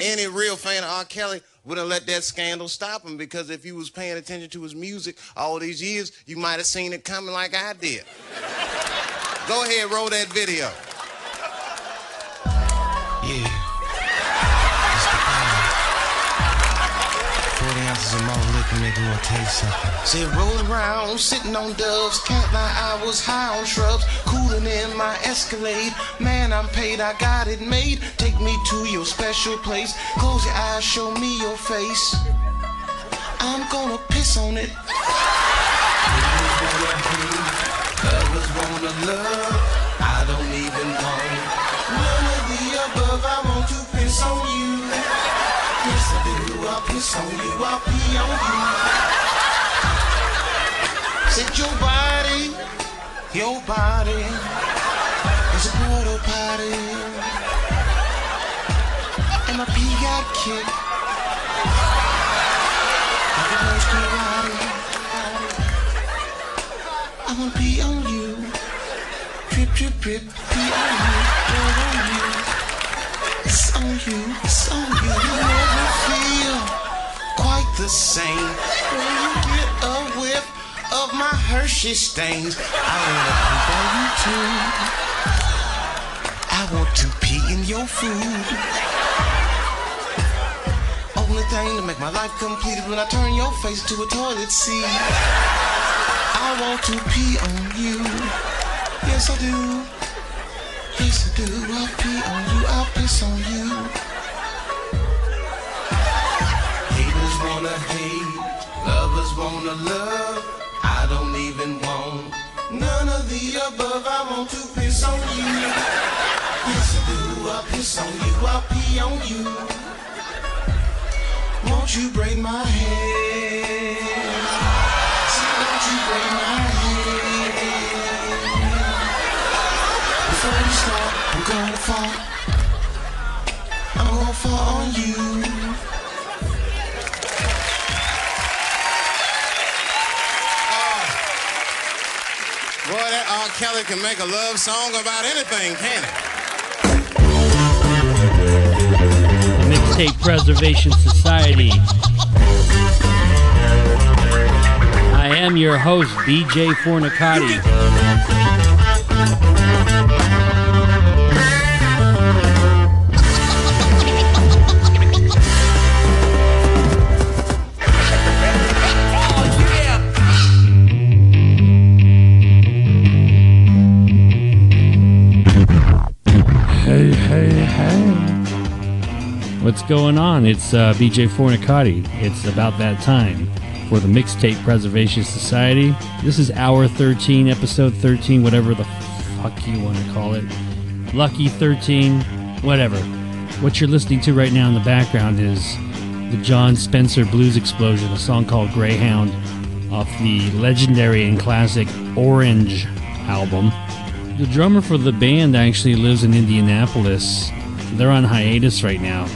Any real fan of R. Kelly wouldn't let that scandal stop him because if you was paying attention to his music all these years, you might have seen it coming like I did. Go ahead, roll that video. Yeah. Liquor make me taste something. Said rolling around, sitting on doves, can't lie, I was high on shrubs, cooling in my Escalade. Man, I'm paid, I got it made. Take me to your special place. Close your eyes, show me your face. I'm gonna piss on it. Lovers wanna love, I don't even want none of the above. I want to piss on you. I piss on you. I'll pee on you. Said your body, your body is a porta potty. And my pee got kicked. Like a nurse karate. I wanna pee on you. Drip, drip, drip. Pee on you. Blood on you. It's on you. It's on you. The same when you get a whiff of my Hershey stains. I wanna poop on you too. I want to pee in your food. Only thing to make my life complete is when I turn your face to a toilet seat. I want to pee on you. Yes, I do. Yes, I do. I'll pee on you. I'll piss on you. Wanna hate. Lovers wanna love. I don't even want none of the above. I want to piss on you. Yes, I do. I'll piss on you. I'll pee on you. Won't you braid my hair? Kelly can make a love song about anything, can it? Mixtape Preservation Society. I am your host, BJ Fornicatti. What's going on? It's uh, BJ Fornicatti. It's about that time for the Mixtape Preservation Society. This is hour 13, episode 13, whatever the fuck you want to call it. Lucky 13, whatever. What you're listening to right now in the background is the Jon Spencer Blues Explosion, a song called Greyhound off the legendary and classic Orange album. The drummer for the band actually lives in Indianapolis. They're on hiatus right now.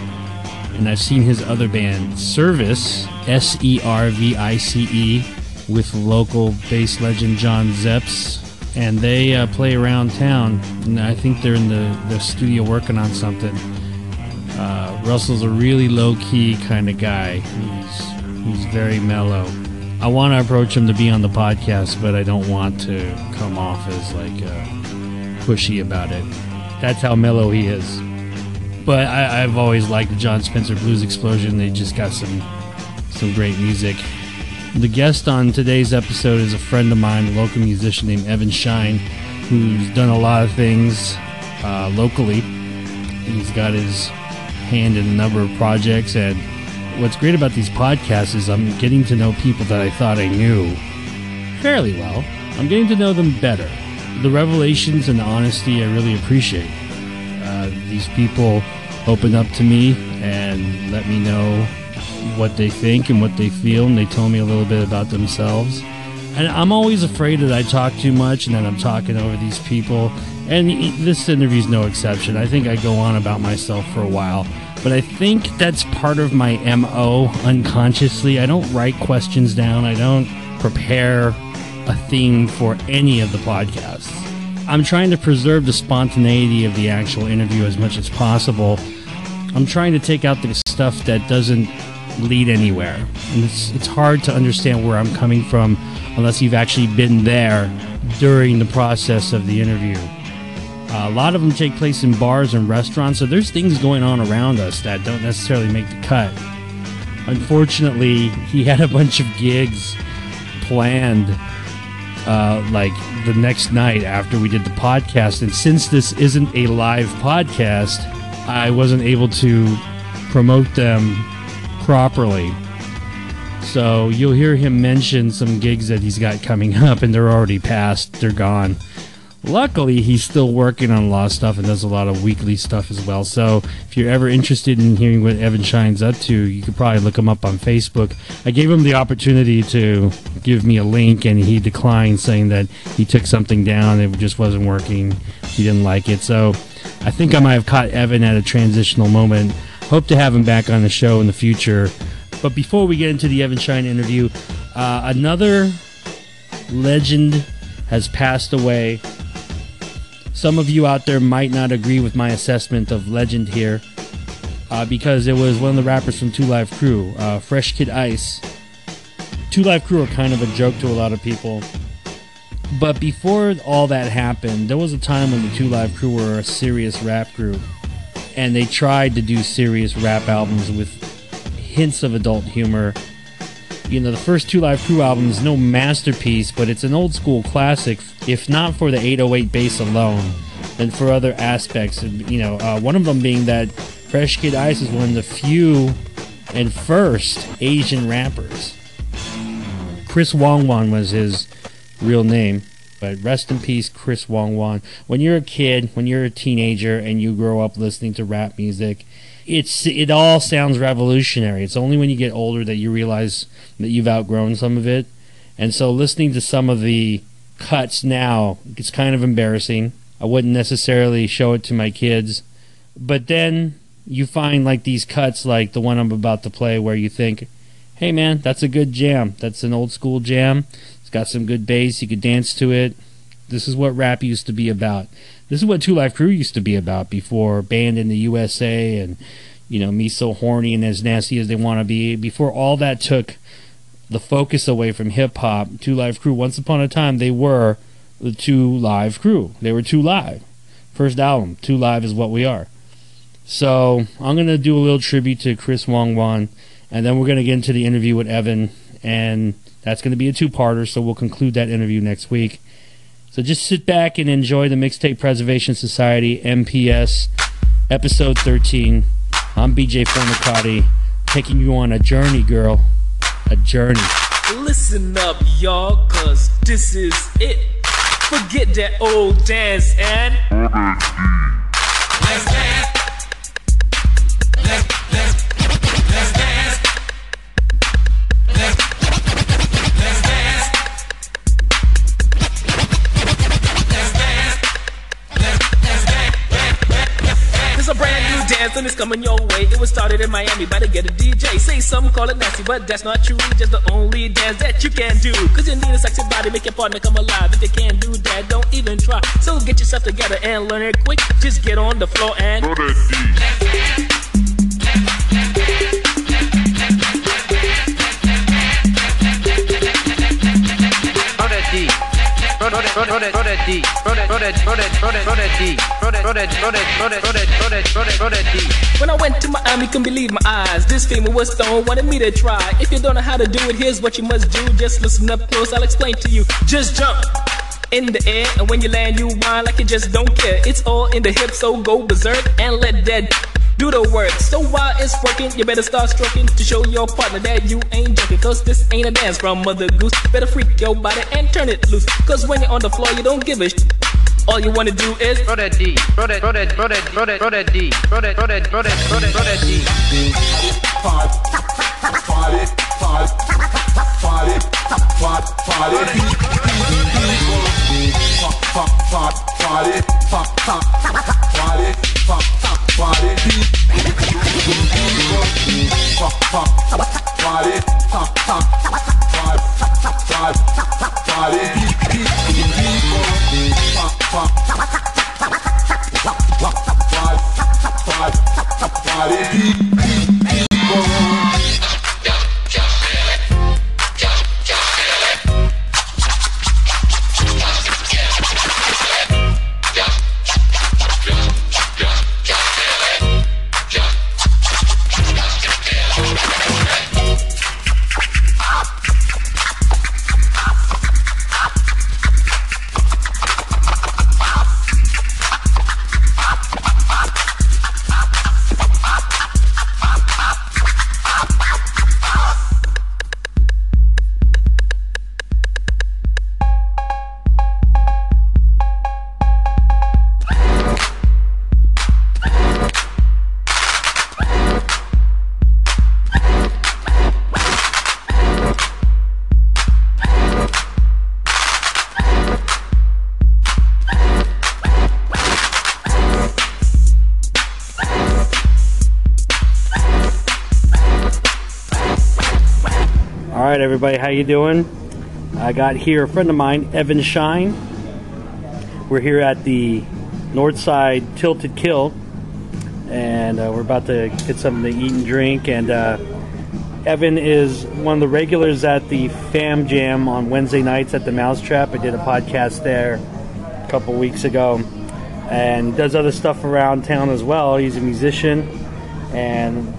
And I've seen his other band, Service, S E R V I C E, with local bass legend John Zepps. And they uh, play around town. And I think they're in the, the studio working on something. Uh, Russell's a really low key kind of guy. He's, he's very mellow. I want to approach him to be on the podcast, but I don't want to come off as like uh, pushy about it. That's how mellow he is. But I, I've always liked Jon Spencer Blues Explosion. They just got some some great music. The guest on today's episode is a friend of mine, a local musician named Evan Shine, who's done a lot of things uh, locally. He's got his hand in a number of projects, and what's great about these podcasts is I'm getting to know people that I thought I knew fairly well. I'm getting to know them better. The revelations and the honesty I really appreciate. Uh, these people open up to me and let me know what they think and what they feel, and they tell me a little bit about themselves. And I'm always afraid that I talk too much and that I'm talking over these people. And this interview is no exception. I think I go on about myself for a while. But I think that's part of my MO unconsciously. I don't write questions down, I don't prepare a theme for any of the podcasts. I'm trying to preserve the spontaneity of the actual interview as much as possible. I'm trying to take out the stuff that doesn't lead anywhere. And it's, it's hard to understand where I'm coming from unless you've actually been there during the process of the interview. Uh, a lot of them take place in bars and restaurants, so there's things going on around us that don't necessarily make the cut. Unfortunately, he had a bunch of gigs planned uh, like the next night after we did the podcast. And since this isn't a live podcast, I wasn't able to promote them properly. So you'll hear him mention some gigs that he's got coming up, and they're already past, they're gone. Luckily, he's still working on a lot of stuff and does a lot of weekly stuff as well. So, if you're ever interested in hearing what Evan Shine's up to, you could probably look him up on Facebook. I gave him the opportunity to give me a link, and he declined, saying that he took something down, it just wasn't working, he didn't like it. So, I think I might have caught Evan at a transitional moment. Hope to have him back on the show in the future. But before we get into the Evan Shine interview, uh, another legend has passed away. Some of you out there might not agree with my assessment of legend here uh, because it was one of the rappers from Two Live Crew, uh, Fresh Kid Ice. Two Live Crew are kind of a joke to a lot of people. But before all that happened, there was a time when the Two Live Crew were a serious rap group. And they tried to do serious rap albums with hints of adult humor. You know, the first Two Live Crew album is no masterpiece, but it's an old school classic, if not for the 808 bass alone, then for other aspects. You know, uh, one of them being that Fresh Kid Ice is one of the few and first Asian rappers. Chris Wong Won was his real name. But rest in peace, Chris Wong Won. When you're a kid, when you're a teenager, and you grow up listening to rap music, it's it all sounds revolutionary. It's only when you get older that you realize that you've outgrown some of it. And so, listening to some of the cuts now, it's kind of embarrassing. I wouldn't necessarily show it to my kids, but then you find like these cuts, like the one I'm about to play, where you think, "Hey, man, that's a good jam. That's an old school jam." It's got some good bass. You could dance to it. This is what rap used to be about. This is what Two Live Crew used to be about before Banned in the USA and, you know, Me So Horny and As Nasty as They Want to Be. Before all that took the focus away from hip hop, Two Live Crew, once upon a time, they were the Two Live Crew. They were Two Live. First album, Two Live is what we are. So I'm going to do a little tribute to Chris Wong Won, and then we're going to get into the interview with Evan, and that's going to be a two parter, so we'll conclude that interview next week. So just sit back and enjoy the Mixtape Preservation Society MPS episode 13. I'm BJ Fornicatti, taking you on a journey, girl. A journey. Listen up, y'all, cause this is it. Forget that old dance and. Let's dance. A brand new dance and it's coming your way. It was started in Miami by the get a DJ. Say some call it nasty, but that's not true. Just the only dance that you can do. Cause you need a sexy body, make your partner come alive. If you can't do that, don't even try. So get yourself together and learn it quick. Just get on the floor and. When I went to Miami, couldn't believe my eyes. This female was stone, wanted me to try. If you don't know how to do it, here's what you must do. Just listen up close, I'll explain to you. Just jump in the air, and when you land, you whine like you just don't care. It's all in the hips, so go berserk and let that do the work. So while it's working, you better start stroking to show your partner that you ain't joking. Cause this ain't a dance from Mother Goose. Better freak your body and turn it loose. Cause when you're on the floor, you don't give a sh- All you wanna do is Roll that D. Roll that, roll that, roll that, roll that, roll that D. Roll that, roll that, roll that, roll that, roll that D. fart, farlig Fart, fart, fart, farlig Fart, fart, farlig Fart, fart, farlig Fart, fart, farlig Fart, fart, farlig Fart, fart, farlig Farlig right, everybody, how you doing? I got here a friend of mine, Evan Shine. We're here at the Northside Tilted Kilt, and uh, we're about to get something to eat and drink. And uh, Evan is one of the regulars at the Fam Jam on Wednesday nights at the Mousetrap. I did a podcast there a couple weeks ago, and does other stuff around town as well. He's a musician, and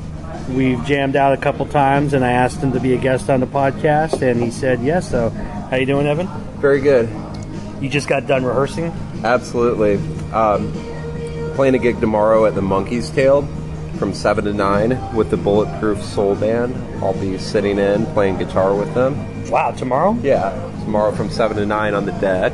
we've jammed out a couple times. And I asked him to be a guest on the podcast, and he said yes. So, how you doing, Evan? Very good. You just got done rehearsing. Absolutely. Um, playing a gig tomorrow at the Monkey's Tail from 7 to 9 with the Bulletproof Soul Band. I'll be sitting in playing guitar with them. Wow, tomorrow? Yeah, tomorrow from 7 to 9 on the deck.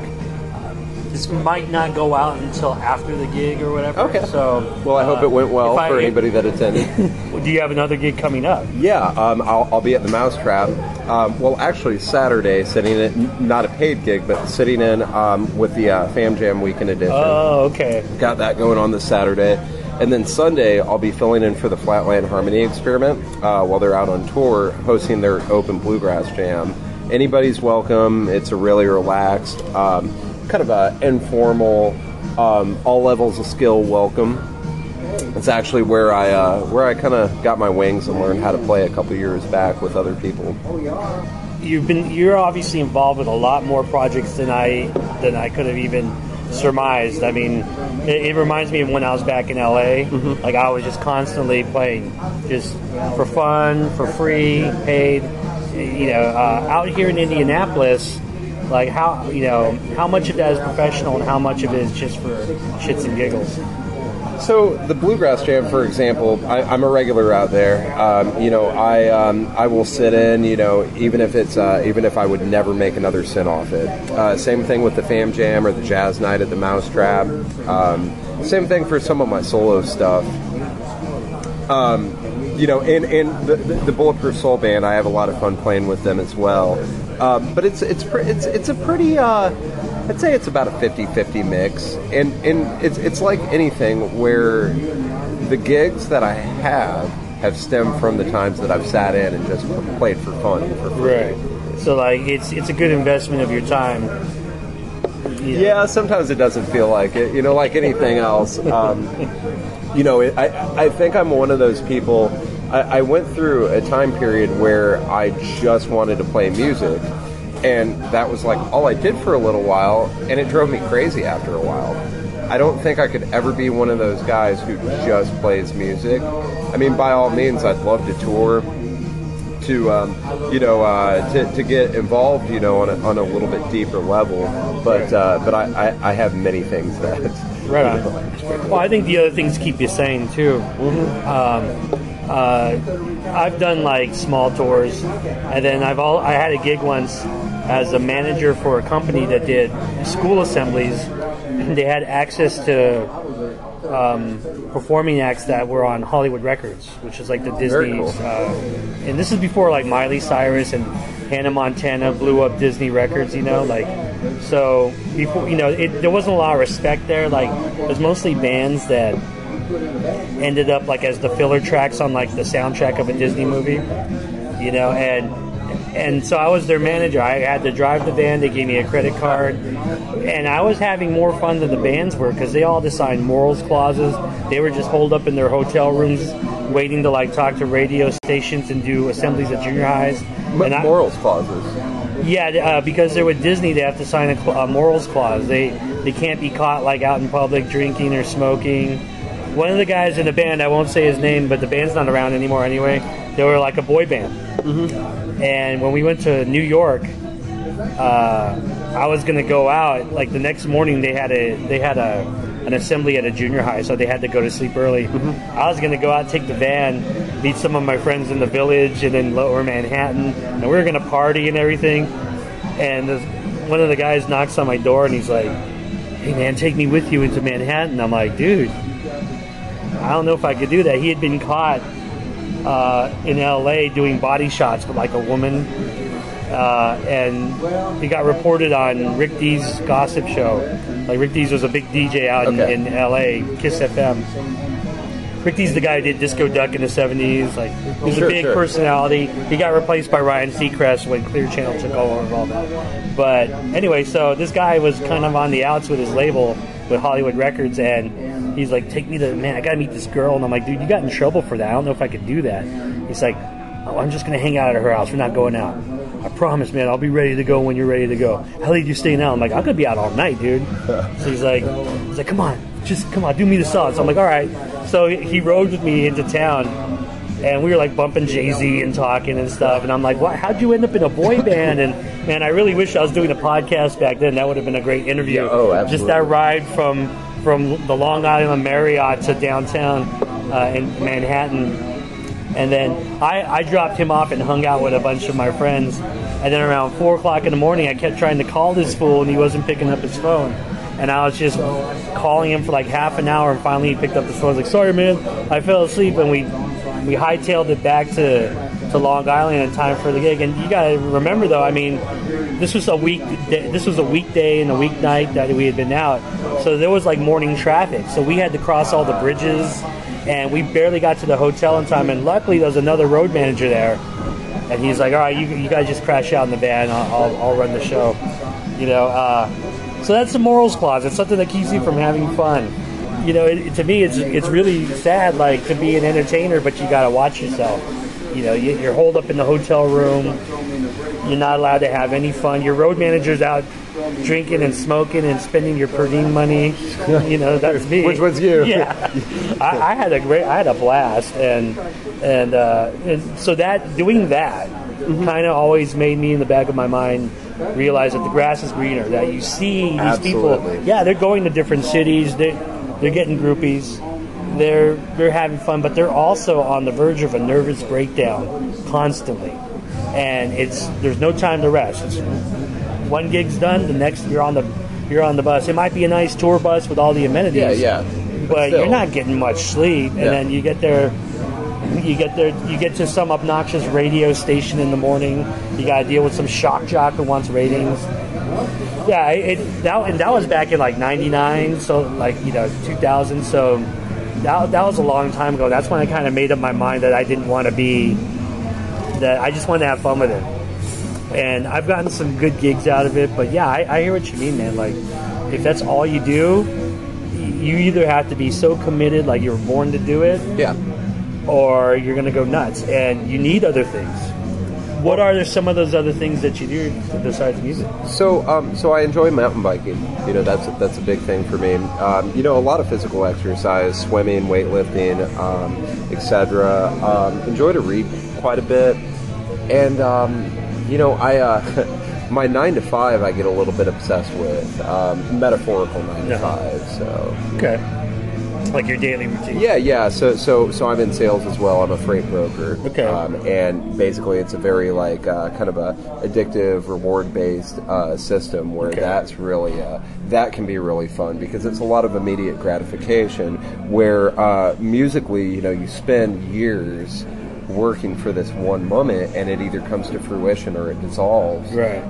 This might not go out until after the gig or whatever. Okay. So, Well, I hope uh, it went well if I- for anybody that attended. Do you have another gig coming up? yeah, um, I'll, I'll be at the Mousetrap. Um, well, actually, Saturday, sitting in, not a paid gig, but sitting in um, with the uh, Fam Jam Weekend Edition. Oh, okay. got that going on this Saturday. And then Sunday, I'll be filling in for the Flatland Harmony Experiment uh, while they're out on tour hosting their open bluegrass jam. Anybody's welcome. It's a really relaxed, um, kind of a informal, um, all levels of skill welcome. It's actually where I uh, where I kind of got my wings and learned how to play a couple years back with other people. You've been you're obviously involved with a lot more projects than I than I could have even surmised. I mean, it, it reminds me of when I was back in LA. Like I was just constantly playing, just for fun, for free, paid. You know, uh, out here in Indianapolis, like how you know how much of that is professional and how much of it is just for shits and giggles. So the bluegrass jam, for example, I, I'm a regular out there. Um, you know, I um, I will sit in. You know, even if it's uh, even if I would never make another sin off it. Uh, same thing with the fam jam or the jazz night at the Mousetrap. Um, same thing for some of my solo stuff. Um, you know, and, and the, the Bulletproof Soul Band, I have a lot of fun playing with them as well. Um, but it's it's it's it's a pretty uh, I'd say it's about a 50-50 mix, and and it's it's like anything where the gigs that I have have stemmed from the times that I've sat in and just played for fun for free. So like it's it's a good investment of your time. Know. Yeah, sometimes it doesn't feel like it. You know, like anything else. Um, you know, it, I I think I'm one of those people. I, I went through a time period where I just wanted to play music, and that was like all I did for a little while, and it drove me crazy after a while. I don't think I could ever be one of those guys who just plays music. I mean, by all means, I'd love to tour, to um, you know uh, to, to get involved you know on a, on a little bit deeper level but uh, but I, I, I have many things that Right on. Well, I think the other things keep you sane too. Um, uh, I've done like small tours, and then I've all I had a gig once as a manager for a company that did school assemblies. They had access to um, performing acts that were on Hollywood Records, which is like the Very Disney's. cool. Uh, and this is before like Miley Cyrus and Hannah Montana blew up Disney Records. You know, like so before you know it, there wasn't a lot of respect there. Like it was mostly bands that ended up like as the filler tracks on like the soundtrack of a Disney movie. You know, and and so I was their manager. I had to drive the van. They gave me a credit card, and I was having more fun than the bands were because they all just signed morals clauses. They were just holed up in their hotel rooms, waiting to like talk to radio stations and do assemblies at junior highs. And I- morals clauses yeah, uh, because they're with Disney, they have to sign a, a morals clause. They they can't be caught like out in public drinking or smoking. One of the guys in the band, I won't say his name, but the band's not around anymore anyway. They were like a boy band, and when we went to New York, uh, I was gonna go out. Like the next morning, they had a they had a an assembly at a junior high, so they had to go to sleep early. I was gonna go out, take the van, meet some of my friends in the village and in Lower Manhattan, and we were gonna party and everything. And this, one of the guys knocks on my door and he's like, "Hey man, take me with you into Manhattan." I'm like, "Dude, I don't know if I could do that." He had been caught uh, in L.A. doing body shots with like a woman uh, and he got reported on Rick Dees gossip show. Like Rick Dees was a big DJ out in, Okay. in L.A. Kiss FM, Rick Dees the guy who did Disco Duck in the '70s. Like he's Sure, a big sure. personality. He got replaced by Ryan Seacrest when Clear Channel took over all that. But anyway, so this guy was kind of on the outs with his label with Hollywood Records, and he's like, "Take me to man, I gotta meet this girl." And I'm like, "Dude, you got in trouble for that. I don't know if I could do that." He's like, "Oh, I'm just gonna hang out at her house. We're not going out." I promise, man. I'll be ready to go when you're ready to go. How late you staying out? I'm like, I'm gonna be out all night, dude. So he's like, he's like, come on, just come on, do me the solid. So I'm like, all right. So he rode with me into town, and we were like bumping Jay Z and talking and stuff. And I'm like, why? How'd you end up in a boy band? And man, I really wish I was doing a podcast back then. That would have been a great interview. Yeah, oh, Just that ride from from the Long Island Marriott to downtown uh, in Manhattan. And then I, I dropped him off and hung out with a bunch of my friends. And then around four o'clock in the morning, I kept trying to call this fool, and he wasn't picking up his phone. And I was just calling him for like half an hour, and finally he picked up the phone. I was like, "Sorry, man, I fell asleep." And we we hightailed it back to to Long Island in time for the gig. And you gotta remember, though, I mean, this was a week. This was a weekday and a weeknight that we had been out, so there was like morning traffic. So we had to cross all the bridges, and we barely got to the hotel in time. And luckily, there was another road manager there, and he's like, "All right, you, you guys just crash out in the van. I'll, I'll, I'll run the show." You know, uh, so that's the morals clause. It's something that keeps you from having fun. You know, it, to me, it's it's really sad, like to be an entertainer, but you got to watch yourself. You know, you, you're holed up in the hotel room. You're not allowed to have any fun. Your road manager's out drinking and smoking and spending your per diem money. You know, that's me. Which was you. Yeah, I, I had a great, I had a blast, and and uh, and so that doing that Mm-hmm. kind of always made me in the back of my mind realize that the grass is greener. That you see these Absolutely. people, yeah, they're going to different cities. They they're getting groupies. They're they're having fun, but they're also on the verge of a nervous breakdown constantly, and it's there's no time to rest. It's one gig's done, the next you're on the you're on the bus. It might be a nice tour bus with all the amenities. Yeah, yeah. But still. you're not getting much sleep, and Yeah. then you get there. You get there. You get to some obnoxious radio station in the morning. You got to deal with some shock jock who wants ratings. Yeah, it, that and that was back in like '99, so like you know 2000. So that that was a long time ago. That's when I kind of made up my mind that I didn't want to be. That I just wanted to have fun with it and I've gotten some good gigs out of it. But yeah, I, I hear what you mean, man. Like, if that's all you do, you either have to be so committed, like you were born to do it, Yeah. or you're gonna go nuts, and you need other things. What are there some of those other things that you do besides music? So, um, so I enjoy mountain biking. You know, that's a, that's a big thing for me. Um, you know, a lot of physical exercise, swimming, weightlifting, um, etc. Um, enjoy to read quite a bit, and um, you know, I uh, my nine to five I get a little bit obsessed with um, metaphorical nine to Uh-huh. five. So, Okay, like your daily routine. yeah, yeah. So, so, so I'm in sales as well. I'm a freight broker. Okay. Um, and basically, it's a very like uh, kind of a addictive, reward-based uh, system where Okay. that's really uh, that can be really fun because it's a lot of immediate gratification. Where uh, musically, you know, you spend years working for this one moment, and it either comes to fruition or it dissolves Right.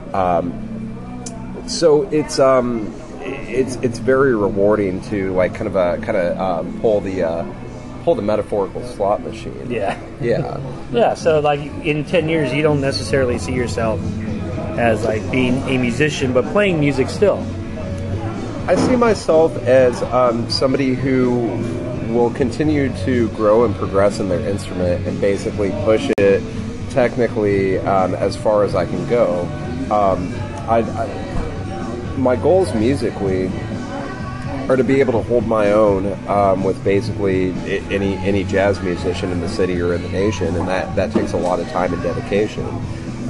so it's um it's it's very rewarding to like kind of a kind of um, pull the uh, pull the metaphorical slot machine. yeah. Yeah. Yeah. So like in ten years, you don't necessarily see yourself as like being a musician, but playing music still. I see myself as um, somebody who will continue to grow and progress in their instrument and basically push it technically um, as far as I can go. Um, I, I, my goals musically are to be able to hold my own um, with basically any any jazz musician in the city or in the nation, and that that takes a lot of time and dedication.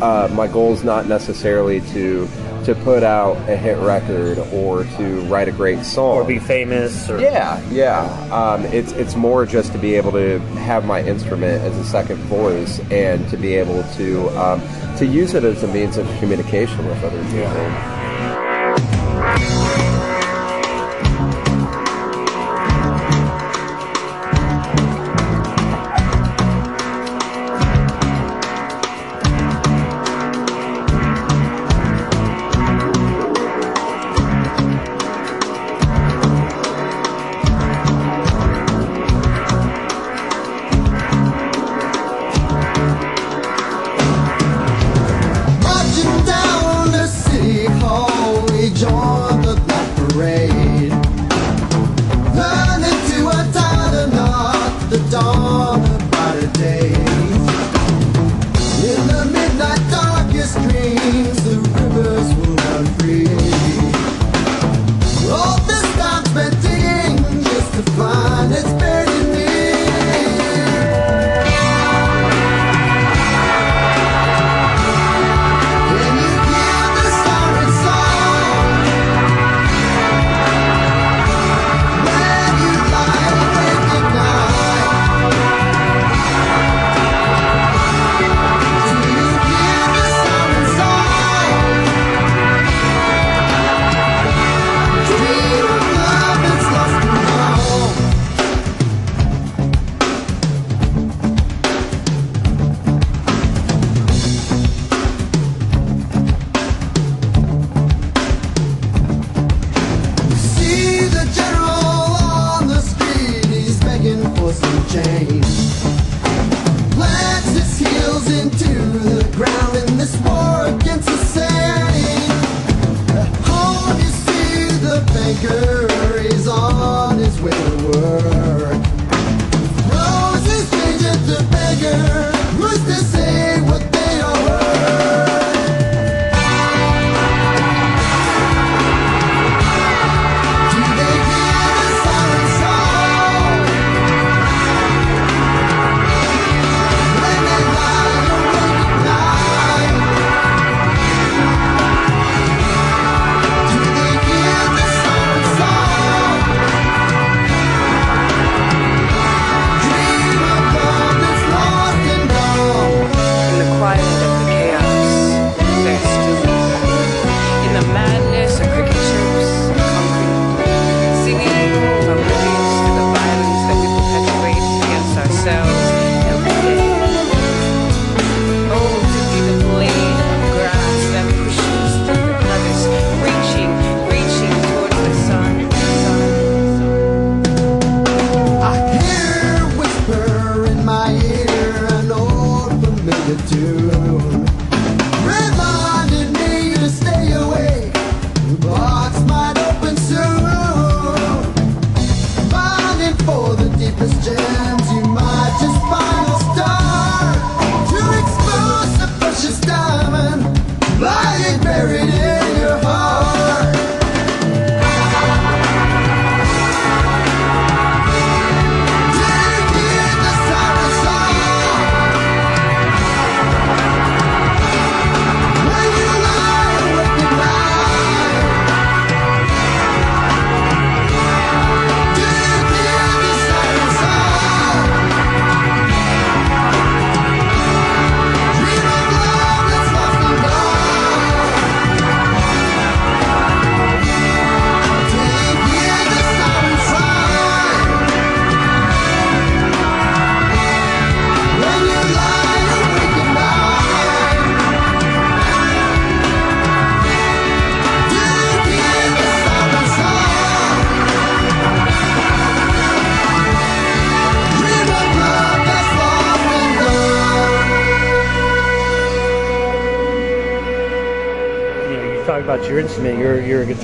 Uh, my goal is not necessarily to to put out a hit record or to write a great song Or be famous, or yeah, yeah. Um, it's it's more just to be able to have my instrument as a second voice and to be able to um, to use it as a means of communication with other people.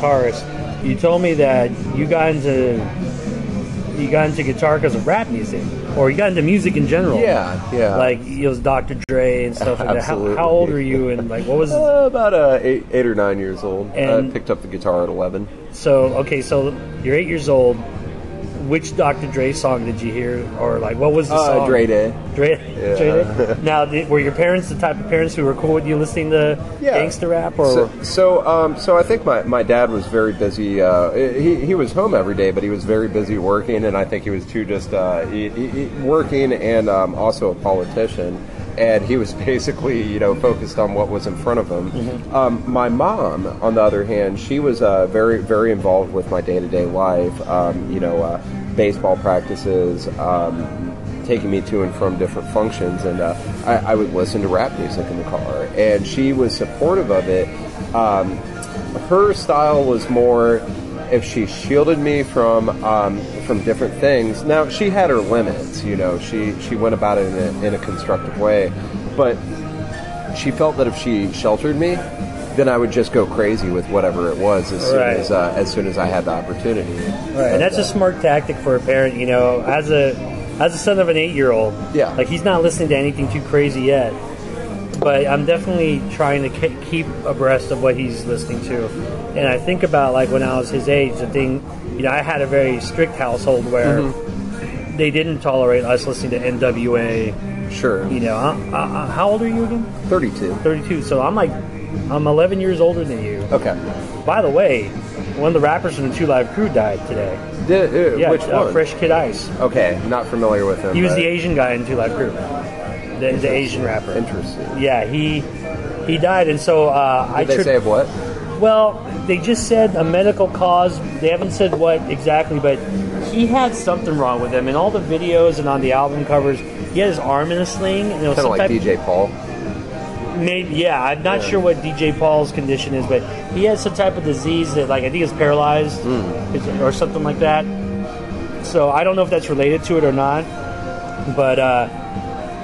Guitarist. You told me that you got into you got into guitar because of rap music, or you got into music in general. Yeah, yeah. Like it was Dr. Dre and stuff like that. How, how old were you, and like what was Uh, about uh, eight, eight or nine years old. And- I picked up the guitar at 11. so? Okay, so you're eight years old. Which Dr. Dre song did you hear, or like what was the Uh, song? Dre Day. Dre, Yeah. Dre Day? Now, did, were your parents the type of parents who were cool with you listening to Yeah. gangster rap, or So, so, um, so I think my, my dad was very busy. Uh, he, he was home every day, but he was very busy working, and I think he was too just uh, he, he, working and um, also a politician. And he was basically, you know, focused on what was in front of him. Um, my mom, on the other hand, she was uh, very, very involved with my day to day life. Um, you know, uh, baseball practices, um, taking me to and from different functions, and uh, I, I would listen to rap music in the car, and she was supportive of it. Um, her style was more if she shielded me from um, from different things. Now she had her limits, you know. She she went about it in a, in a constructive way, but she felt that if she sheltered me, then I would just go crazy with whatever it was as soon Right. as uh, as soon as I had the opportunity. Right, and that's a smart tactic for a parent. You know, as a as a son of an eight year old, Yeah. like he's not listening to anything too crazy yet. But I'm definitely trying to ke- keep abreast of what he's listening to. And I think about like when I was his age, the thing, you know, I had a very strict household where Mm-hmm. they didn't tolerate us listening to NWA. Sure, You know, I, I, I- how old are you again? thirty-two. 32. So I'm like, I'm 11 years older than you. Okay, By the way, one of the rappers from the Two Live Crew died today. Did, uh, Yeah, which uh, one? Fresh Kid Ice. Okay, not familiar with him. He was but the Asian guy in Two Live Crew, the, the Asian rapper. Interesting. Yeah, he he died, and so uh, I Did they say of what? well, they just said a medical cause. They haven't said what exactly, but he had something wrong with him. In all the videos and on the album covers, he had his arm in a sling, and it was Kind of like DJ Paul. Maybe, yeah. I'm not Yeah. sure what DJ Paul's condition is, but he has some type of disease that, like, I think is paralyzed Hmm. is- or something like that. So I don't know if that's related to it or not. But uh,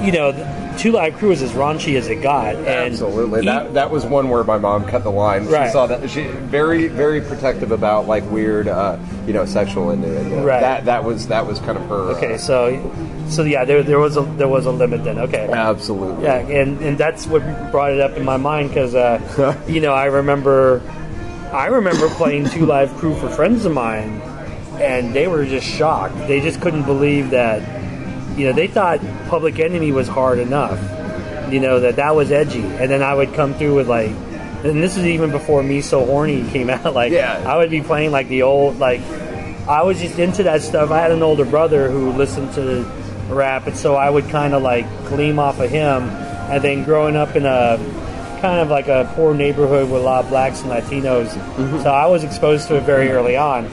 you know, th- Two Live Crew was as raunchy as it got, and Absolutely. that that was one where my mom cut the line. She Right. saw that she very very protective about like weird uh, you know sexual innuendo. Right. That that was that was kind of her. uh, okay, so so yeah, there there was a there was a limit then. Okay, absolutely. Yeah, and, and that's what brought it up in my mind because, uh, you know, I remember, I remember playing Two Live Crew for friends of mine, and they were just shocked. They just couldn't believe that, you know, they thought Public Enemy was hard enough, you know, that that was edgy, and then I would come through with like, and this is even before Me So Horny came out. Like, Yeah. I would be playing like the old like. I was just into that stuff. I had an older brother who listened to rap, and so I would kind of like gleam off of him. And then growing up in a kind of like a poor neighborhood with a lot of blacks and Latinos, Mm-hmm. so I was exposed to it very early on.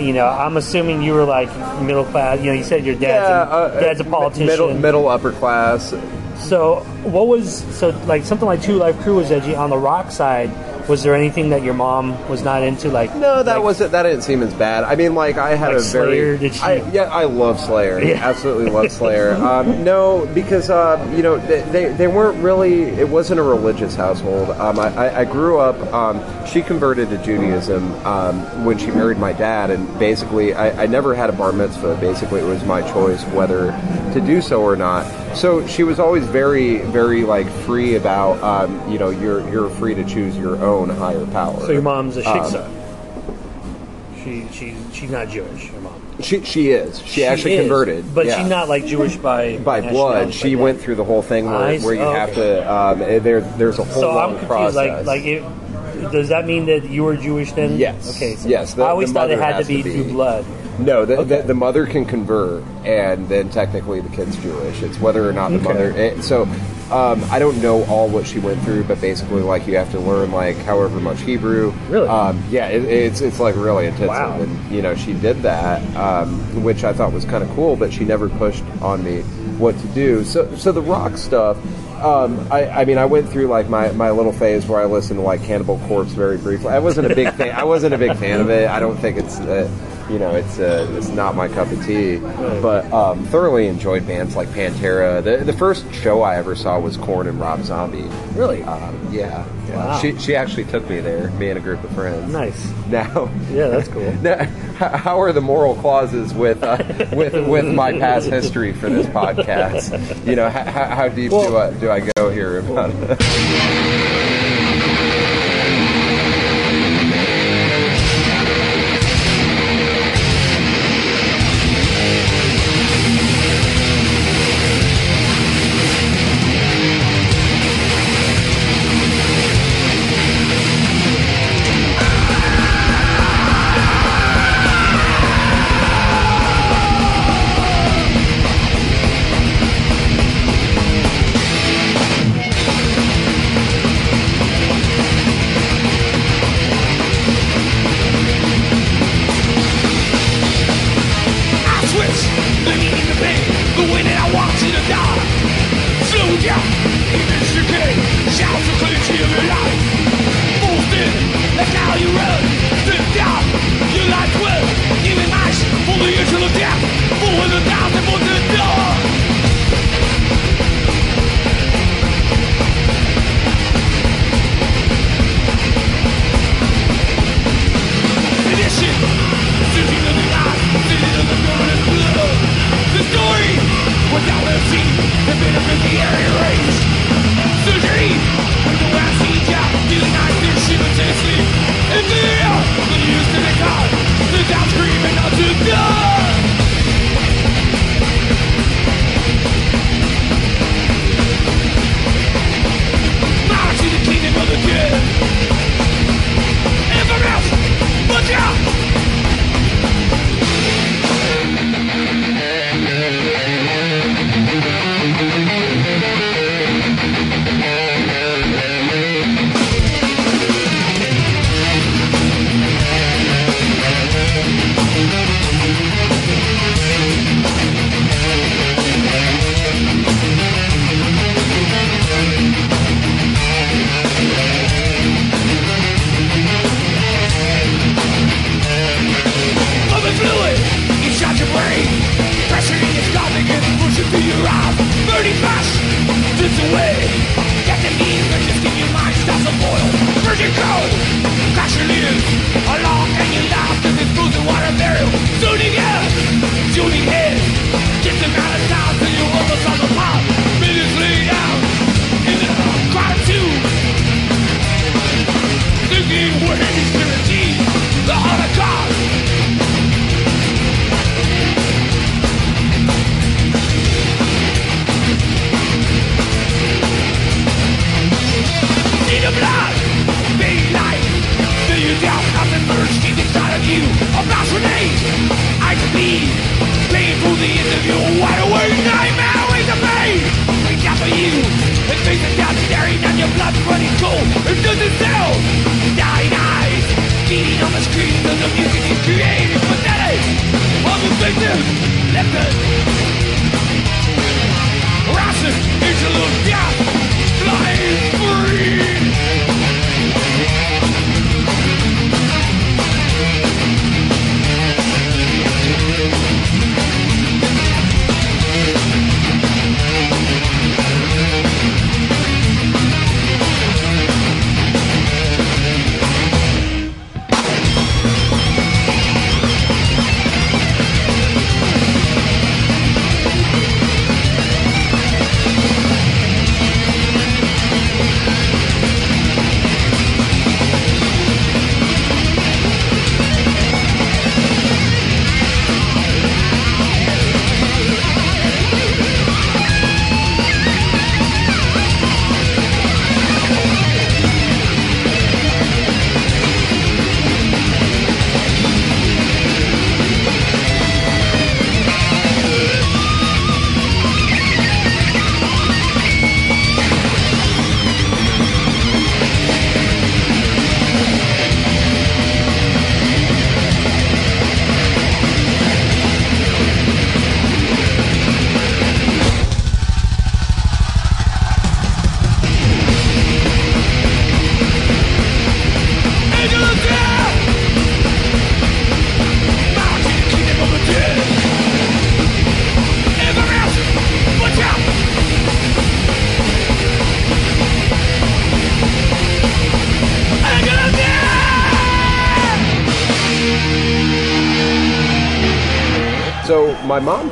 You know, I'm assuming you were like middle class. You know, you said your dad's Yeah, a, uh, dad's a politician. Middle middle upper class. So, what was so like something like Two Live Crew was edgy on the rock side? Was there anything that your mom was not into? Like No, that like- wasn't. That didn't seem as bad. I mean, like I had Like a very. Slayer, she- I, yeah, I love Slayer. Yeah. Absolutely love Slayer. um, no, because uh, you know they, they they weren't really. It wasn't a religious household. Um, I, I, I grew up. Um, she converted to Judaism um, when she married my dad, and basically I, I never had a bar mitzvah. Basically, it was my choice whether to do so or not. So she was always very, very like free about. Um, you know, you're you're free to choose your own higher power. So your mom's a Um, shiksa. she she she's not Jewish. Your mom. She she is. She, actually is, converted, but yeah. she's not like Jewish by by blood. She like went through the whole thing where, I where you Oh, have okay. to. Um, eh, there there's a whole process. So long I'm confused. process. Like like it, does that mean that you were Jewish then? Yes. Okay. So Yes, the- I always thought it had to be, to be. through blood. No, the, the, the mother can convert, and then technically the kid's Jewish. It's whether or not the Okay. mother. eh, so um, I don't know all what she went through, but basically, like you have to learn like however much Hebrew. Really? Um, yeah, it, it's it's like really intensive, Wow. and you know she did that, um, which I thought was kind of cool, but she never pushed on me what to do. So so the rock stuff. Um, I, I mean, I went through like my, my little phase where I listened to like Cannibal Corpse very briefly. I wasn't a big fan. I wasn't a big fan of it. I don't think it's, uh, you know, it's uh, it's not my cup of tea. But um, thoroughly enjoyed bands like Pantera. The the first show I ever saw was Korn and Rob Zombie. Really? Um, yeah. Wow. She she actually took me there, me and a group of friends. Nice. Now, Yeah, that's cool. now, how are the moral clauses with uh, with with my past history for this podcast? You know, how, how deep do I do I go here about it?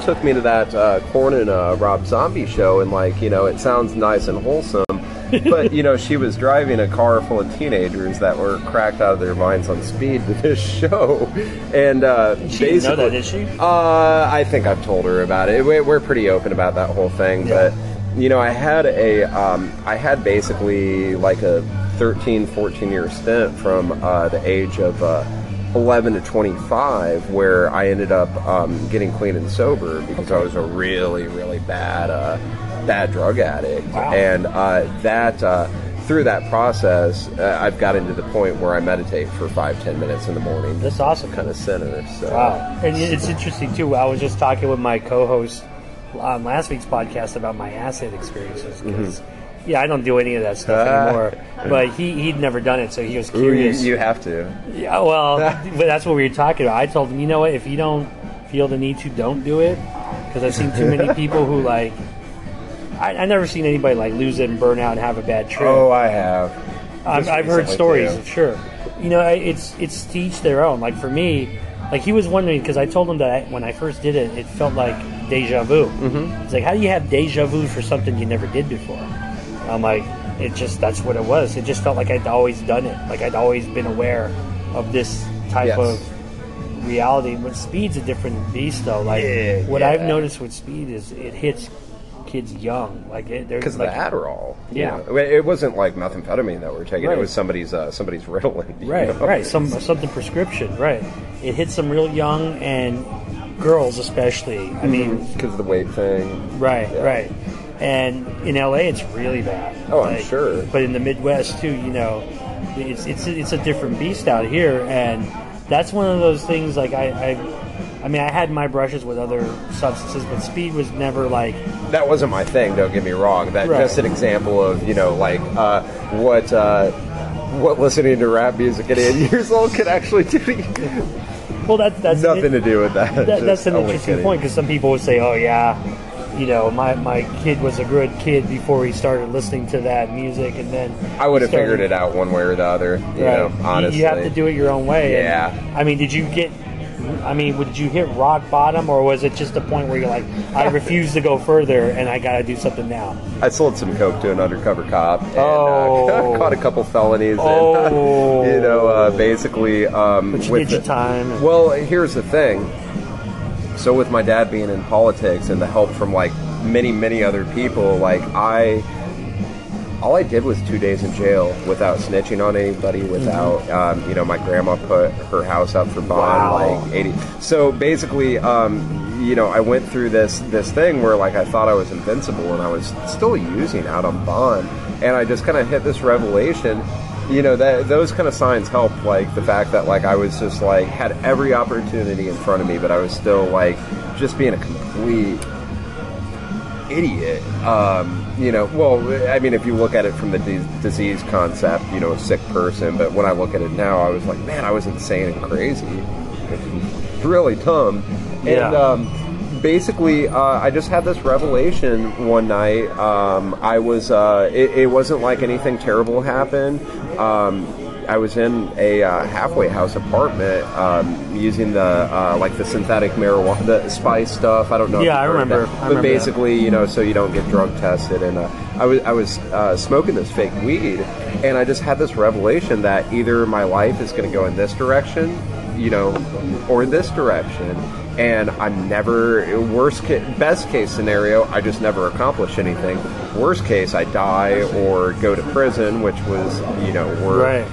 took me to that uh, Corn and uh, Rob Zombie show, and like you know, it sounds nice and wholesome, but you know, she was driving a car full of teenagers that were cracked out of their minds on speed to this show, and uh, She didn't know that, did she? Uh, I think I've told her about it. We- We're pretty open about that whole thing, but you know, I had a, um, I had basically like a 13, 14 year stint from uh, the age of. Uh, 11 to 25 where I ended up um, getting clean and sober because I was a really really bad uh, bad drug addict and uh, that uh, through that process uh, I've gotten to the point where I meditate for five ten minutes in the morning That's awesome. kind of center so Wow. And it's interesting too. I was just talking with my co-host on last week's podcast about my acid experiences because yeah, I don't do any of that stuff Ah. anymore. But he he'd never done it, so he was Ooh, you, curious. you have to yeah, well, but that's what we were talking about. I told him, you know what? If you don't feel the need to, don't do it because I've seen too many people who like. I, I never seen anybody like lose it and burn out and have a bad trip. oh I have I've, Just I've heard recently, stories, too. sure. You know, I- it's it's to each their own. Like for me, like he was wondering because I told him that I, when I first did it, it felt like deja vu. Mm-hmm. It's like how do you have deja vu for something you never did before? I'm like, it just that's what it was. It just felt like I'd always done it. Like I'd always been aware of this type Yes. of reality. But speed's a different beast, though. Like Yeah, what I've noticed with speed is it hits kids young. Like because like, of the Adderall. you Yeah. know. it wasn't like methamphetamine that we're taking. Right. It was somebody's uh, somebody's Ritalin. Right, know? right. Some something prescription. Right. It hits them real young and girls especially. I mean, because of the weight thing. right, Yeah. right. And in LA, it's really bad. Oh, I'm sure. But in the Midwest too, you know, it's it's it's a different beast out here, and that's one of those things. Like I, I, I mean, I had my brushes with other substances, but speed was never like That wasn't my thing. Don't get me wrong. That Right. just an example of you know like uh, what. Uh, what listening to rap music at eight years old could actually do to you. well, that's that's Nothing to do with that. That, that's an interesting kidding. point because some people would say, "Oh yeah, you know, my, my kid was a good kid before he started listening to that music, and then I would have started- figured it out one way or the other. You Right. know, honestly. you have to do it your own way. and, Yeah. I mean, did you get? I mean, did you hit rock bottom, or was it just a point where you're like, I refuse to go further, and I got to do something now? I sold some coke to an undercover cop. And, Oh. uh, caught a couple felonies. Oh. And, you know, uh, basically. Um, But you with did your the- time. Well, here's the thing. So with my dad being in politics and the help from like many, many other people, like I, all I did was two days in jail without snitching on anybody. Without, um, you know, my grandma put her house up for bond, Wow. like eighty. So basically, um, you know, I went through this this thing where like I thought I was invincible, and I was still using out on bond, and I just kind of hit this revelation. You know that those kind of signs help, like the fact that like I was just like had every opportunity in front of me, but I was still like just being a complete idiot. Um, you know, well, I mean, if you look at it from the dis- disease concept, you know, a sick person, but when I look at it now, I was like, man, I was insane and crazy. Really dumb. And Yeah. um, basically, uh, I just had this revelation one night. Um, I was, uh, it, it wasn't like anything terrible happened. Um, I was in a uh, halfway house apartment um, using the uh, like the synthetic marijuana, the spice stuff. I don't know. if Yeah, I you've heard of remember. that. I but remember that. basically, you know, so you don't get drug tested. And uh, I was I was uh, smoking this fake weed, and I just had this revelation that either my life is going to go in this direction, you know, or in this direction. And I'm never worst ca- best case scenario. I just never accomplish anything. Worst case, I die or go to prison, which was you know we're Right.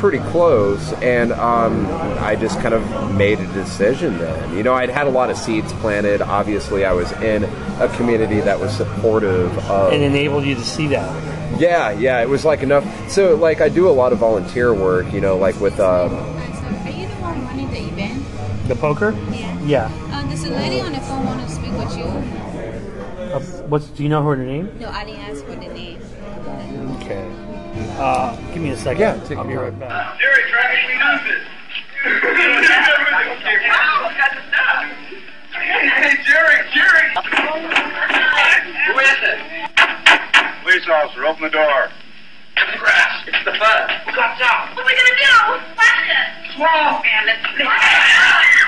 pretty close, and um, I just kind of made a decision then. You know, I'd had a lot of seeds planted. Obviously, I was in a community that was supportive of. And enabled you to see that. yeah, yeah, it was like enough. So, like, I do a lot of volunteer work. You know, like with. Um, Are you the one running the event? The poker? Yeah. Yeah. Uh, there's a lady on the phone want to speak with you. Uh, what's? Do you know her name? No, I didn't ask for the name. Okay. Uh, give me a second. Yeah, take I'll be right time. back. Jerry, try to clean up this. Hey, Jerry, Jerry. Who is it? Police officer, open the door. It's the grass. It's the bud. What are we gonna do? Watch it. Whoa, man, let's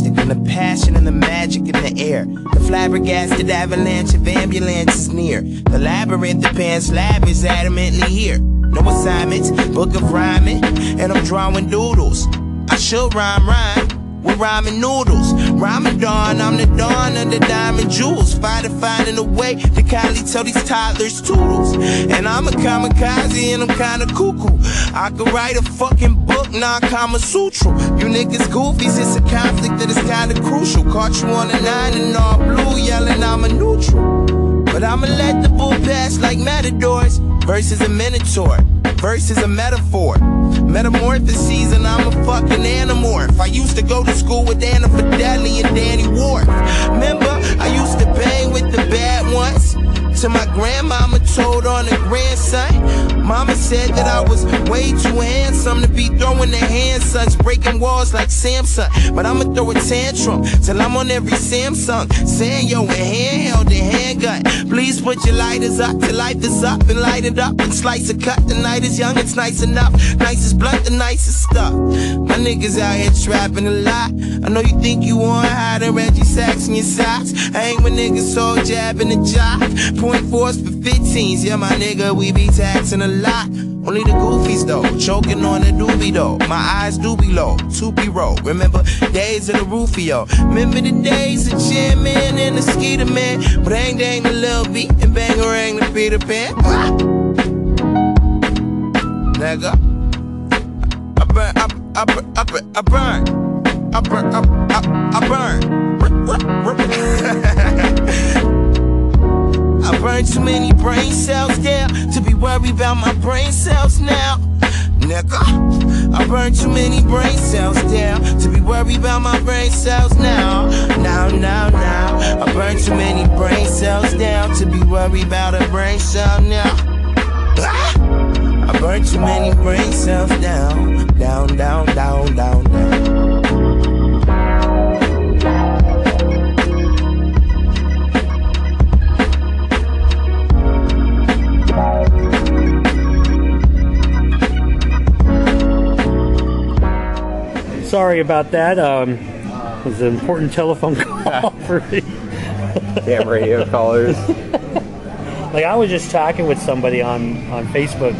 Plastic and the passion and the magic in the air. The flabbergasted avalanche of ambulances near. The labyrinth of pan slab is adamantly here. No assignments, book of rhyming, and I'm drawing doodles. I should rhyme rhyme with rhyming noodles. Ramadan, I'm the dawn of the diamond jewels. Fighter finding a way to kindly tell these toddlers toodles. And I'm a kamikaze and I'm kinda cuckoo. I could write a fucking book, non Kama Sutra. You niggas goofies, it's a conflict that is kinda crucial. Caught you on a nine and all blue, yelling I'm a neutral. But I'ma let the bull pass like matadors. Versus a minotaur, versus a metaphor. Metamorphoses, and I'm a fucking animorph. I used to go to school with Anna Fideli and Danny Ward. Remember, I used to bang with the bad ones. To my grandmama told on the grandson. Mama said that I was way too handsome to be throwing the hand sons, breaking walls like Samsung. But I'ma throw a tantrum till I'm on every Samsung. Saying yo, a handheld and handgun. Please put your lighters up till life is up and light it up and slice a cut. The night is young, it's nice enough. nice Nicest blunt, the nicest stuff. My niggas out here trapping a lot. I know you think you want higher Reggie Sacks in your socks. I ain't with niggas so jabbing the job. Point fours for 15s, yeah, my nigga, we be taxing a lot. Only the goofies though, choking on the doobie though. My eyes do be low, to be roll. Remember days of the Rufio. Remember the days of Jam Man and the Skeeter Man. Bang dang the Lil B and bangarang the Peter Pan. Ah. Nigga, I burn, I, I, burn, I burn, I burn, I burn, I, I, I burned too many brain cells down to be worried about my brain cells now. nigga. I burned too many brain cells down to be worried about my brain cells now. Now, now, now. I burned too many brain cells down to be worried about a brain cell now. Ah! I burned too many brain cells down, down, down, down, down, down. Sorry about that. Um, it was an important telephone call for me. Damn radio callers. Like I was just talking with somebody on on Facebook.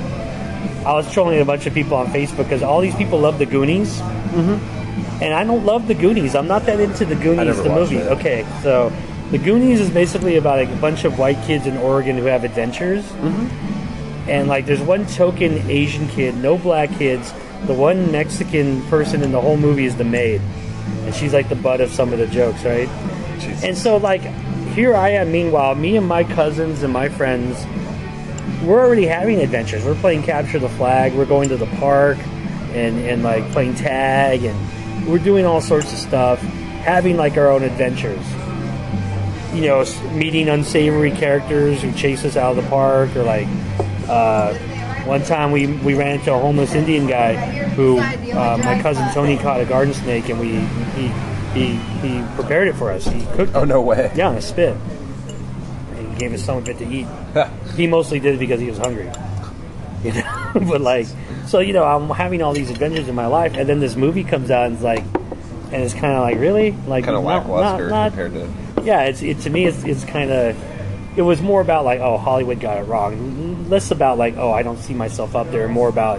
I was trolling a bunch of people on Facebook because all these people love the Goonies, mm-hmm. and I don't love the Goonies. I'm not that into the Goonies, the movie. it. Okay, so the Goonies is basically about like, a bunch of white kids in Oregon who have adventures, mm-hmm. and like there's one token Asian kid, no black kids. The one Mexican person in the whole movie is the maid, and she's like the butt of some of the jokes, right? And so like here I am. Meanwhile, me and my cousins and my friends, we're already having adventures. We're playing capture the flag. We're going to the park and and like playing tag and we're doing all sorts of stuff, having like our own adventures. You know, meeting unsavory characters who chase us out of the park, or like uh, one time we we ran into a homeless Indian guy who uh, my cousin Tony caught a garden snake and we he he he prepared it for us. He cooked. Oh no way! Yeah, on a spit. And he gave us some of it to eat. he mostly did it because he was hungry. You know, but like, so you know, I'm having all these adventures in my life, and then this movie comes out and it's like, and it's kind of like, really, like, Kind of lackluster not- not- compared to. yeah, it's it to me. It's it's kind of. It was more about like, oh, Hollywood got it wrong. Less about like, oh, I don't see myself up there. More about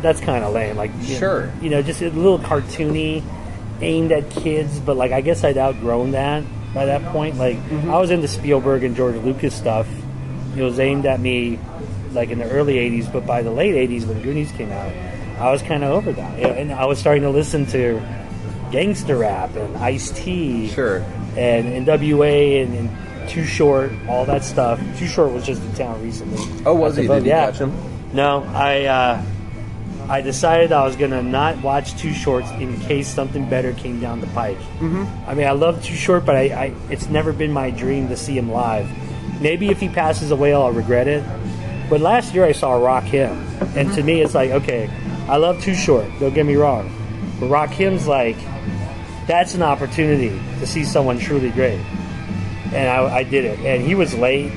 that's kind of lame. Like, you Sure. know, you know, just a little cartoony, aimed at kids. But like, I guess I'd outgrown that by that point. Like, mm-hmm. I was into Spielberg and George Lucas stuff. It was aimed at me like in the early '80s, but by the late '80s when Goonies came out, I was kind of over that. And I was starting to listen to gangster rap and Ice T, sure, and NWA and, and Too Short, all that stuff. Too Short was just in town recently. Oh, was he? Vogue, Did you yeah. catch him? No, I uh, I decided I was gonna not watch Too Shorts in case something better came down the pike. Mm-hmm. I mean, I love Too Short, but I, I it's never been my dream to see him live. Maybe if he passes away, I'll regret it. But last year I saw Rock Him, and to me, it's like, okay, I love Too Short. Don't get me wrong, but Rock Him's like, that's an opportunity to see someone truly great. And I, I did it, and he was late.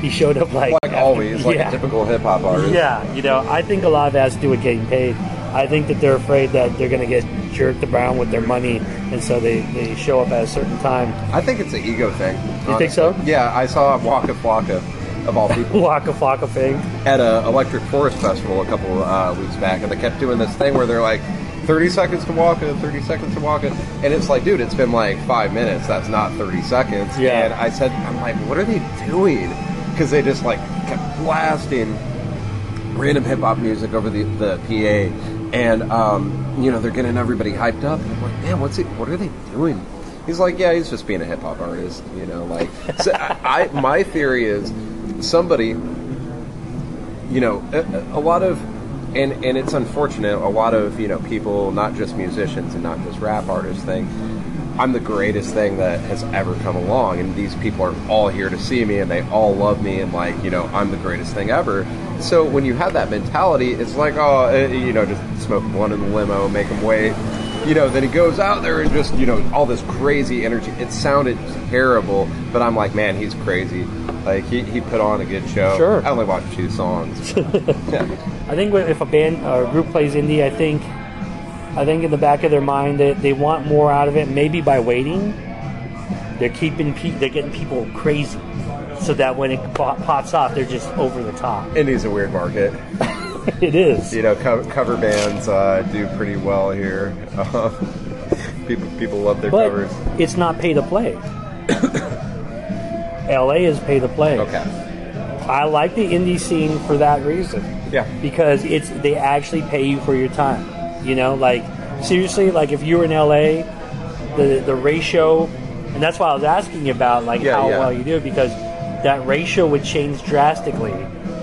He showed up like Like always, like Yeah. a typical hip hop artist. Yeah, you know, I think a lot of that has to do with getting paid. I think that they're afraid that they're going to get jerked around with their money, and so they, they show up at a certain time. I think it's an ego thing. You think so? Yeah, I saw Waka Flocka, of all people, Waka Flocka thing. at a Electric Forest Festival a couple uh, weeks back, and they kept doing this thing where they're like, 30 seconds to walk it, 30 seconds to walk it. And it's like, dude, it's been like five minutes. That's not 30 seconds. Yeah. And I said, I'm like, what are they doing? Because they just like kept blasting random hip hop music over the, the PA. And, um, you know, they're getting everybody hyped up. And I'm like, man, what's it, what are they doing? He's like, yeah, he's just being a hip hop artist, you know, like, so I, I, my theory is somebody, you know, a, a lot of, and, and it's unfortunate, a lot of, you know, people, not just musicians and not just rap artists think, I'm the greatest thing that has ever come along, and these people are all here to see me, and they all love me, and like, you know, I'm the greatest thing ever. So when you have that mentality, it's like, oh, eh, you know, just smoke one in the limo, make them wait. You know, then he goes out there and just, you know, all this crazy energy. It sounded terrible, but I'm like, man, he's crazy. Like, he, he put on a good show. Sure. I only watched two songs. yeah. I think if a band or a group plays indie, I think I think in the back of their mind that they want more out of it. Maybe by waiting, they're keeping pe- they're getting people crazy, so that when it po- pops off, they're just over the top. Indies a weird market. it is. You know, co- cover bands uh, do pretty well here. Uh, people people love their But covers. it's not pay to play. LA is pay to play. Okay. I like the indie scene for that reason. Yeah. Because it's they actually pay you for your time. You know, like seriously, like if you were in LA, the the ratio, and that's why I was asking about like Yeah, how yeah. well you do because that ratio would change drastically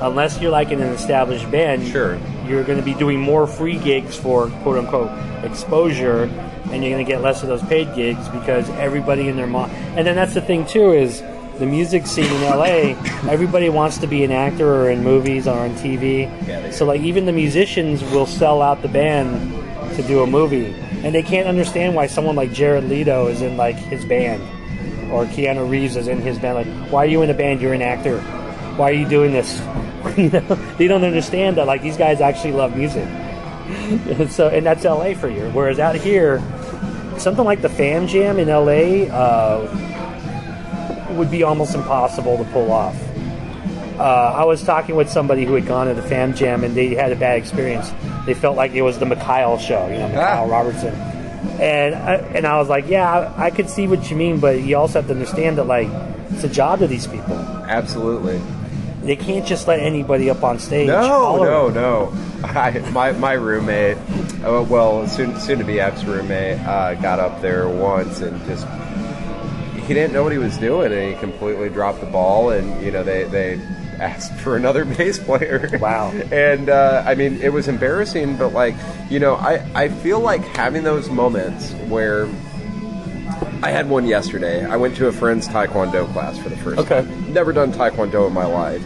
unless you're like in an established band, Sure. you're going to be doing more free gigs for quote unquote exposure, and you're going to get less of those paid gigs because everybody in their mind. And then that's the thing too is the music scene in LA. everybody wants to be an actor or in movies or on TV. so like even the musicians will sell out the band to do a movie, and they can't understand why someone like Jared Leto is in like his band or Keanu Reeves is in his band. Like, why are you in a band? You're an actor. Why are you doing this? you know, they don't understand that like these guys actually love music. And so, and that's LA for you. Whereas out here, something like the Fam Jam in LA uh, would be almost impossible to pull off. Uh, I was talking with somebody who had gone to the Fam Jam and they had a bad experience. They felt like it was the Mikhail show, you know, Mikhail Robertson. And I, and I was like, yeah, I, could see what you mean, but you also have to understand that like it's a job to these people. Absolutely. They can't just let anybody up on stage. No, no, no. I, my my roommate, uh, well, soon soon to be ex roommate, uh, got up there once and just he didn't know what he was doing, and he completely dropped the ball. And you know, they they asked for another bass player. Wow. and uh, I mean, it was embarrassing, but like you know, I I feel like having those moments where. I had one yesterday. I went to a friend's taekwondo class for the first Okay. time. Never done taekwondo in my life.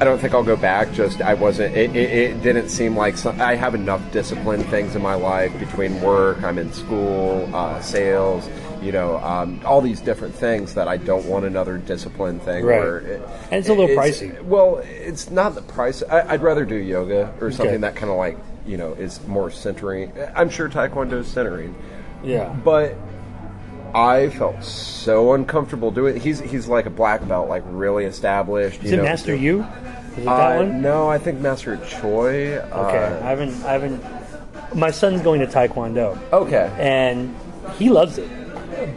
I don't think I'll go back. Just I wasn't. It, it, it didn't seem like some, I have enough discipline things in my life between work. I'm in school, uh, sales. You know, um, all these different things that I don't want another discipline thing. Right. Where it, And it's a little pricey. Well, it's not the price. I, I'd rather do yoga or something Okay. that kind of like you know is more centering. I'm sure taekwondo is centering. Yeah. But I felt so uncomfortable doing. it. He's he's like a black belt, like really established. Is you it know, Master U? Is it uh, one? No, I think Master Choi. Okay, Uh, I haven't. I haven't. My son's going to Taekwondo. Okay. and he loves it.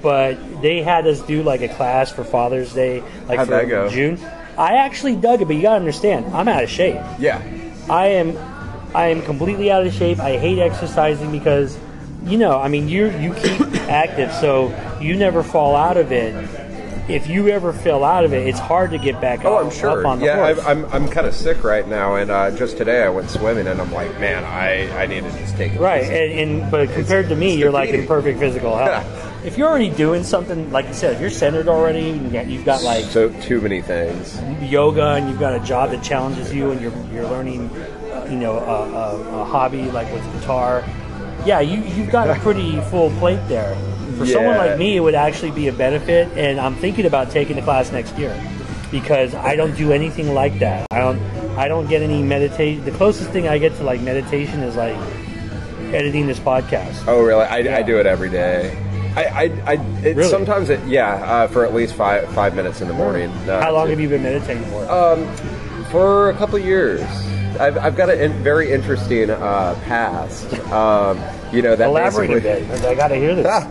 But they had us do like a class for Father's Day, like How'd for that go? June. I actually dug it, but you gotta understand, I'm out of shape. yeah. I am, I am completely out of shape. I hate exercising because, you know, I mean, you you keep active, so you never fall out of it. If you ever fell out of it, it's hard to get back Oh, up, I'm sure. up on the Yeah, horse. I'm, I'm, I'm kind of sick right now, and uh, just today I went swimming, and I'm like, man, I, I need to just take it. Right, and, and but compared to me, you're like in perfect physical health. If you're already doing something, like you said, if you're centered already, and you- you've got like so too many things. yoga, and you've got a job that challenges you, and you're you're learning, uh, you know, a, a, a hobby like with guitar. Yeah, you you've got a pretty full plate there. For someone like me, it would actually be a benefit, and I'm thinking about taking the class next year because I don't do anything like that. I don't I don't get any meditation. The closest thing I get to like meditation is like editing this podcast. Oh, really? I, I do it every day. I, I, I it, Really? sometimes it, yeah, uh, for at least five five minutes in the morning. Uh, How long to- have you been meditating for? Um, for a couple of years. I've, I've got a in, very interesting uh, past. Um, you know that Elaborate a bit. I got to hear this.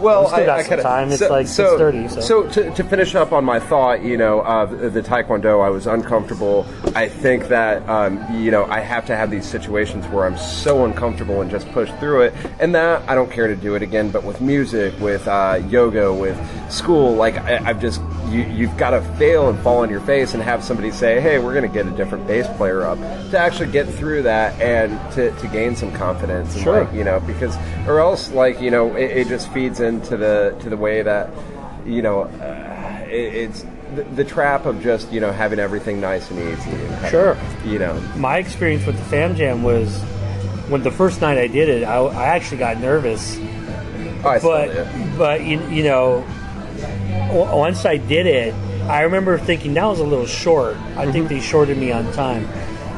Well, We've still I, got I some kinda, time. It's so, like so, 6:30, so. to, to finish up on my thought, you know, uh, the, Taekwondo, I was uncomfortable. I think that um, you know I have to have these situations where I'm so uncomfortable and just push through it, and that I don't care to do it again. But with music, with uh, yoga, with school, like I, I've just you, you've got to fail and fall on your face and have somebody say, "Hey, we're going to get a different bass player up," to actually get through that and to, to gain some confidence. Sure. like, you know, because or else like you know it, it just feeds into the to the way that you know uh, it, it's the, the trap of just you know having everything nice and easy. And kind of, Sure. you know. My experience with the Fam Jam was when the first night I did it, I, I actually got nervous. Oh, I but but you, you know, w- once I did it, I remember thinking that was a little short. I think Mm-hmm. they shorted me on time.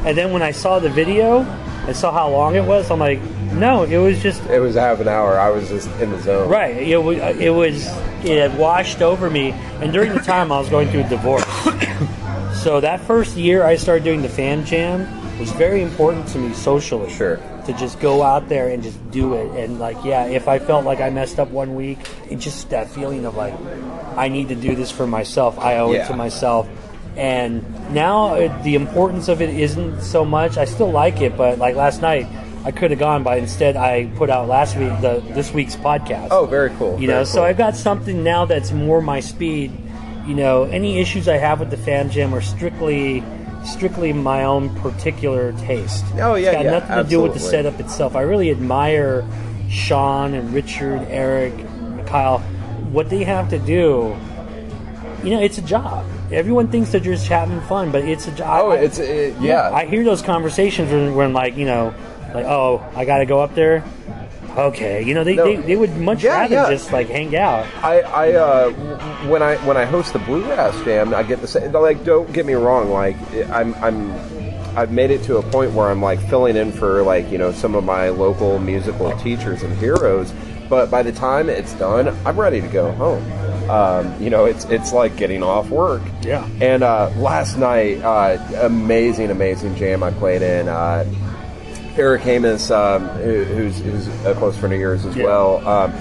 And then when I saw the video and saw how long it was, I'm like, no, it was just It was half an hour. I was just in the zone. Right. It was, it was it had washed over me, and during the time I was going through a divorce. so that first year I started doing the fan jam was very important to me socially. Sure. To just go out there and just do it, and like, yeah, if I felt like I messed up one week, it just that feeling of like, I need to do this for myself. I owe it to myself. And now the importance of it isn't so much. I still like it, but like last night, I could have gone, but instead I put out last week the this week's podcast. Oh, very cool. You very know, so. I've got something now that's more my speed. You know, any issues I have with the fan jam are strictly strictly my own particular taste. Oh, yeah, it's got yeah, nothing to do with the setup itself. I really admire Sean and Richard, Eric, Kyle. What they have to do, you know, it's a job. Everyone thinks they're just having fun, but it's a job. Oh, it's it, yeah. I hear those conversations when, when like you know, like oh, I got to go up there. Okay, you know they, No. they, they would much Yeah, rather yeah. just like hang out. I, I uh, when I when I host the bluegrass jam, I get the same. Like, don't get me wrong. Like, I'm I'm I've made it to a point where I'm like filling in for like you know some of my local musical teachers and heroes. But by the time it's done, I'm ready to go home. Um, you know, it's it's like getting off work. Yeah. And uh, last night, uh, amazing, amazing jam I played in. Uh, Eric Hamus, um, who- who's, who's a close friend of yours as Yeah. well, um,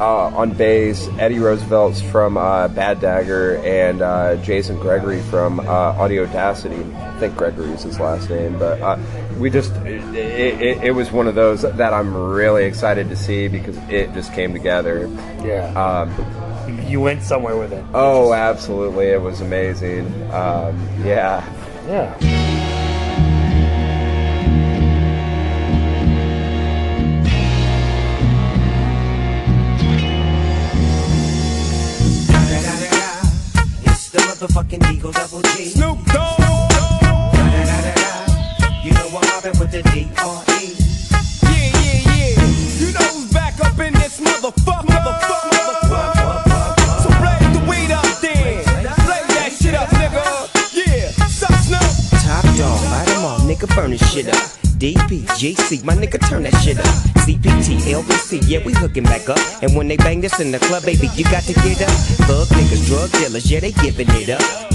uh, on bass. Eddie Roosevelt's from uh, Bad Dagger, and uh, Jason Gregory from uh, Audio Audacity. I think Gregory is his last name, but uh, we just it, it, it was one of those that I'm really excited to see because it just came together. Yeah. Um, you went somewhere with it. Oh, absolutely! It was amazing. Um, yeah. Yeah. Motherfucking Eagle Double G. Snoop Dogg. You know I'm mobbing with the D.R.E. Yeah, yeah, yeah. You know who's back up in this motherfucker. Motherfucker, motherfucker. So blaze the weed up then. Blaze that shit up, nigga. Yeah. Suck Snoop. Top dog, light 'em all, nigga, burn this shit up. DPGC, my nigga, turn that shit up. CPT, LBC, yeah, we hooking back up. And when they bang this in the club, baby, you got to get up. Thug niggas, drug dealers, yeah, they giving it up.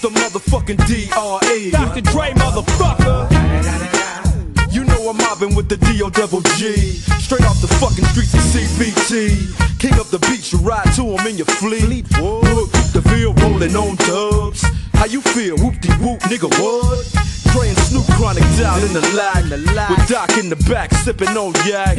The motherfucking D.R.E. Dr. Dre, motherfucker. You know I'm mobbing with the D.O. Double G. Straight off the fucking streets of CBT. King up the beach, you ride to him in your fleet. Look, the Ville rolling on dubs. How you feel? Whoop de whoop, nigga, what? Dre and Snoop Chronic down in the lag. With Doc in the back, sipping on yak.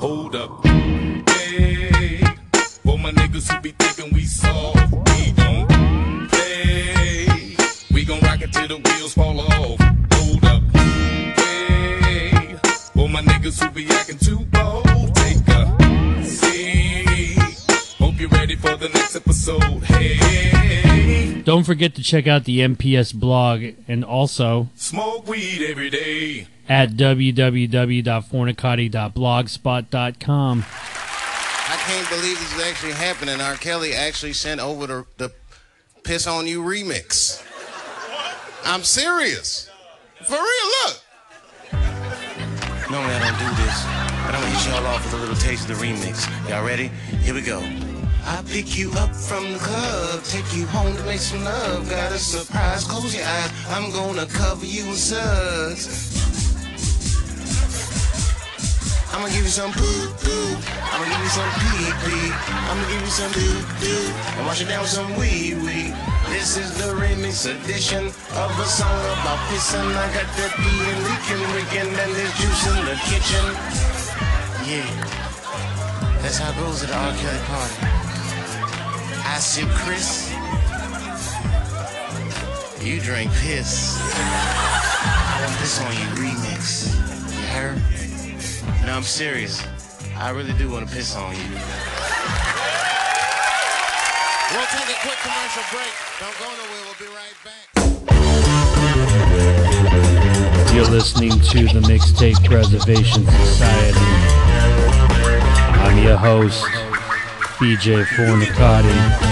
Hold up. Hey, for my niggas who be thinking we soft, we gon' play. We gon' rock it till the wheels fall off. Hold up. Hey, for my niggas who be acting too bold, take a seat. Hope you're ready for the next episode. Hey, Don't forget to check out the MPS blog and also smoke weed every day. At www.fornicati.blogspot.com. I can't believe this is actually happening. R. Kelly actually sent over the, the Piss on You remix. I'm serious. For real, look. Normally I don't do this, but I'm gonna hit y'all off with a little taste of the remix. Y'all ready? Here we go. I pick you up from the club, take you home to make some love. Got a surprise, close your eyes. I'm gonna cover you in suds. I'm gonna give you some poo poo. I'm gonna give you some pee pee. I'm gonna give you some doo doo. And wash it down with some wee wee. This is the remix edition of a song about pissing. I got that pee and leaking, leaking, and there's juice in the kitchen. Yeah, that's how it goes at the R. Kelly party. I sip Chris. You drink piss. I want this on you remix. You heard? No, I'm serious. I really do want to piss on you. We'll take a quick commercial break. Don't go nowhere. We'll be right back. You're listening to the Mixtape Preservation Society. I'm your host, BJ Fornicati.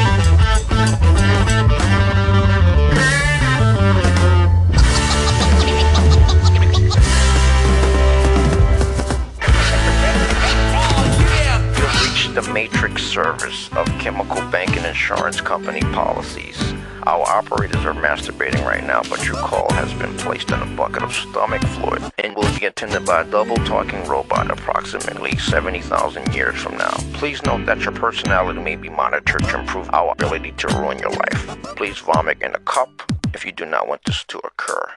Service of chemical bank and insurance company policies. Our operators are masturbating right now, but your call has been placed in a bucket of stomach fluid and will be attended by a double talking robot approximately 70,000 years from now. Please note that your personality may be monitored to improve our ability to ruin your life. Please vomit in a cup if you do not want this to occur.